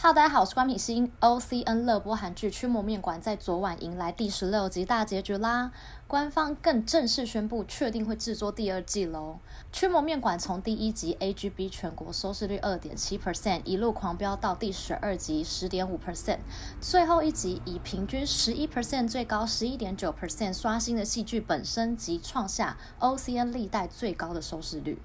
哈喽，大家好，我是官品心。OCN 热播韩剧《驱魔面馆》在昨晚迎来第十六集大结局啦，官方更正式宣布确定会制作第二季喽。《驱魔面馆》从第一集 AGB 全国收视率二点七 percent 一路狂飙到第十二集十点五 percent，最后一集以平均十一 percent 最高十一点九 percent 刷新的戏剧本身及创下 OCN 历代最高的收视率。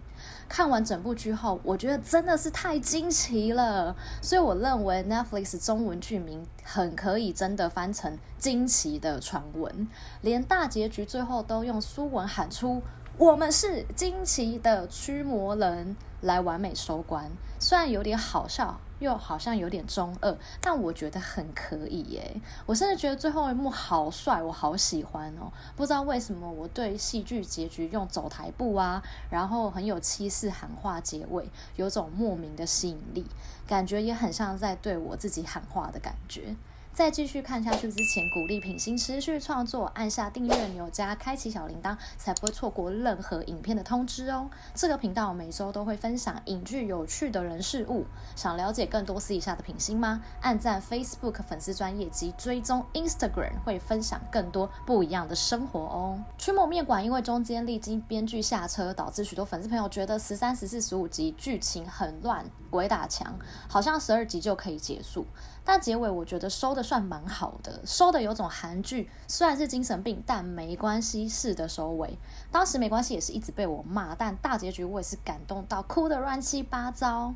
看完整部剧后，我觉得真的是太惊奇了，所以我认为 Netflix 中文剧名很可以真的翻成“惊奇的传闻”，连大结局最后都用苏文喊出。我们是惊奇的驱魔人，来完美收官。虽然有点好笑，又好像有点中二，但我觉得很可以耶。我甚至觉得最后一幕好帅，我好喜欢哦。不知道为什么，我对戏剧结局用走台步啊，然后很有气势喊话结尾，有种莫名的吸引力，感觉也很像在对我自己喊话的感觉。在继续看下去之前，鼓励品心持续创作，按下订阅钮加开启小铃铛，才不会错过任何影片的通知哦。这个频道每周都会分享影剧有趣的人事物，想了解更多私底下的品心吗？按赞 Facebook 粉丝专页及追踪 Instagram，会分享更多不一样的生活哦。驱魔面馆因为中间历经编剧下车，导致许多粉丝朋友觉得十三、十四、十五集剧情很乱，鬼打墙，好像十二集就可以结束。但结尾我觉得收的算蛮好的，收的有种韩剧虽然是精神病，但没关系式的收尾。当时没关系也是一直被我骂，但大结局我也是感动到哭的乱七八糟。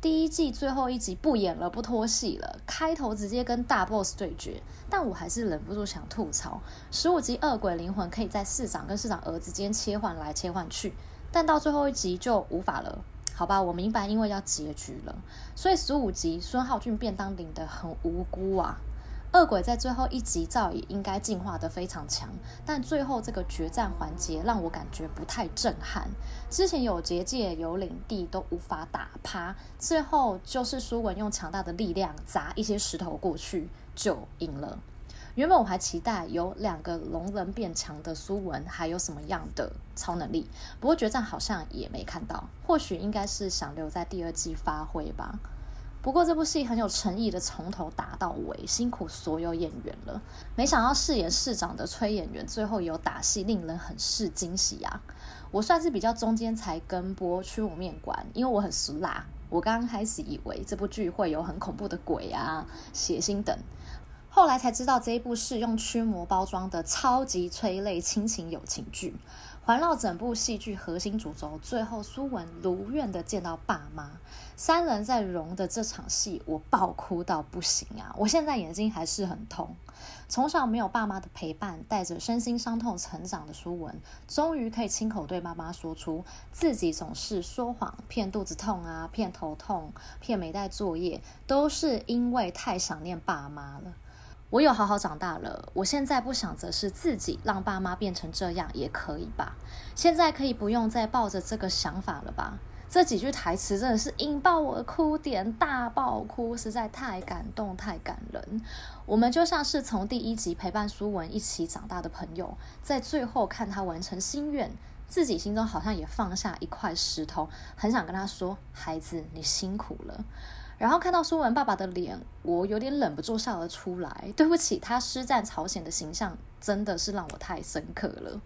第一季最后一集不演了，不拖戏了，开头直接跟大 boss 对决，但我还是忍不住想吐槽：十五集恶鬼灵魂可以在市长跟市长儿子间切换来切换去，但到最后一集就无法了。好吧，我明白，因为要结局了，所以十五集孙浩俊便当领得很无辜啊。恶鬼在最后一集照也应该进化得非常强，但最后这个决战环节让我感觉不太震撼。之前有结界有领地都无法打趴，最后就是苏文用强大的力量砸一些石头过去就赢了。原本我还期待有两个龙人变强的苏文还有什么样的超能力，不过决战好像也没看到，或许应该是想留在第二季发挥吧。不过这部戏很有诚意的从头打到尾，辛苦所有演员了。没想到饰演市长的崔演员最后有打戏，令人很是惊喜啊！我算是比较中间才跟播《驱魔面馆》，因为我很俗辣，我刚开始以为这部剧会有很恐怖的鬼啊、血腥等。后来才知道，这一部是用驱魔包装的超级催泪亲情友情剧，环绕整部戏剧核心主轴。最后，苏文如愿的见到爸妈，三人在融的这场戏，我爆哭到不行啊！我现在眼睛还是很痛。从小没有爸妈的陪伴，带着身心伤痛成长的苏文，终于可以亲口对妈妈说出自己总是说谎、骗肚子痛啊、骗头痛、骗没带作业，都是因为太想念爸妈了。我有好好长大了，我现在不想着是自己让爸妈变成这样也可以吧？现在可以不用再抱着这个想法了吧？这几句台词真的是引爆我的哭点，大爆哭，实在太感动，太感人。我们就像是从第一集陪伴苏文一起长大的朋友，在最后看他完成心愿，自己心中好像也放下一块石头，很想跟他说：“孩子，你辛苦了。”然后看到苏文爸爸的脸，我有点忍不住笑了出来。对不起，他师战朝鲜的形象真的是让我太深刻了。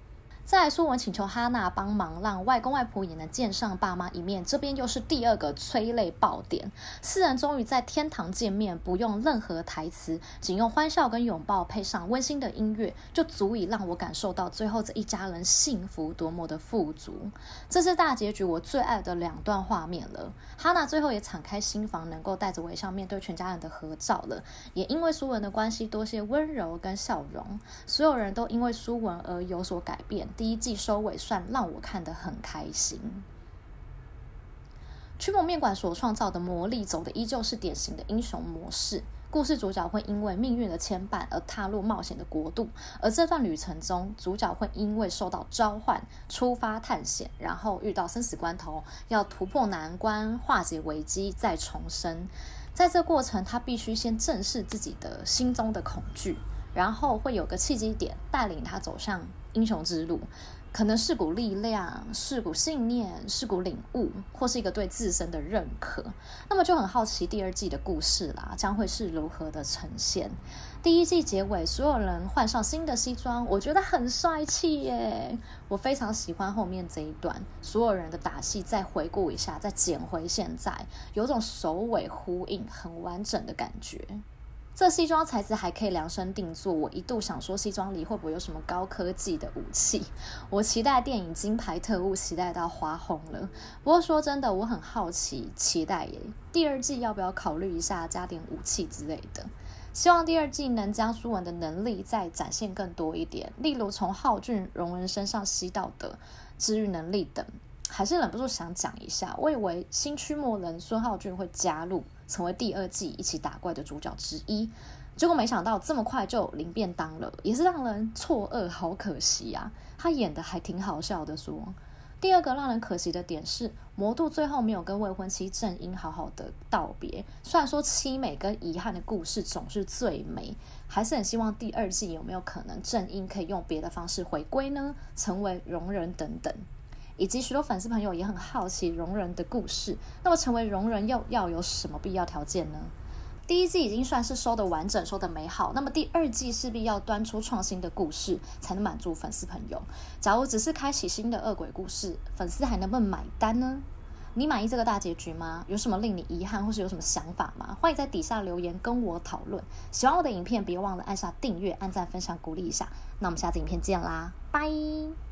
再来，苏文请求哈娜帮忙，让外公外婆也能见上爸妈一面。这边又是第二个催泪爆点，四人终于在天堂见面，不用任何台词，仅用欢笑跟拥抱，配上温馨的音乐，就足以让我感受到最后这一家人幸福多么的富足。这是大结局我最爱的两段画面了。哈娜最后也敞开心房，能够带着微笑面对全家人的合照了。也因为苏文的关系，多些温柔跟笑容，所有人都因为苏文而有所改变。第一季收尾算让我看得很开心。驱魔面馆所创造的魔力，走的依旧是典型的英雄模式。故事主角会因为命运的牵绊而踏入冒险的国度，而这段旅程中，主角会因为受到召唤出发探险，然后遇到生死关头，要突破难关，化解危机，再重生。在这过程，他必须先正视自己的心中的恐惧。然后会有个契机点带领他走向英雄之路。可能是股力量，是股信念，是股领悟，或是一个对自身的认可。那么就很好奇第二季的故事啦，将会是如何的呈现？第一季结尾，所有人换上新的西装，我觉得很帅气耶！我非常喜欢后面这一段，所有人的打戏，再回顾一下，再剪回现在，有种首尾呼应，很完整的感觉。这西装材质还可以量身定做，我一度想说西装里会不会有什么高科技的武器？我期待电影《金牌特务》，期待到花红了。不过说真的，我很好奇，期待耶，第二季要不要考虑一下加点武器之类的？希望第二季能将舒文的能力再展现更多一点，例如从浩俊、荣仁身上吸到的治愈能力等。还是忍不住想讲一下，我以为新驱魔人孙浩俊会加入，成为第二季一起打怪的主角之一，结果没想到这么快就领便当了，也是让人错愕，好可惜啊！他演的还挺好笑的说。第二个让人可惜的点是，魔度最后没有跟未婚妻正英好好的道别。虽然说凄美跟遗憾的故事总是最美，还是很希望第二季有没有可能正英可以用别的方式回归呢？成为容人等等。以及许多粉丝朋友也很好奇容人的故事，那么成为容人又要有什么必要条件呢？第一季已经算是收得完整、收得美好，那么第二季势必要端出创新的故事，才能满足粉丝朋友。假如只是开启新的恶鬼故事，粉丝还能不能买单呢？你满意这个大结局吗？有什么令你遗憾，或是有什么想法吗？欢迎在底下留言跟我讨论。喜欢我的影片，别忘了按下订阅、按赞、分享，鼓励一下。那我们下次影片见啦，拜。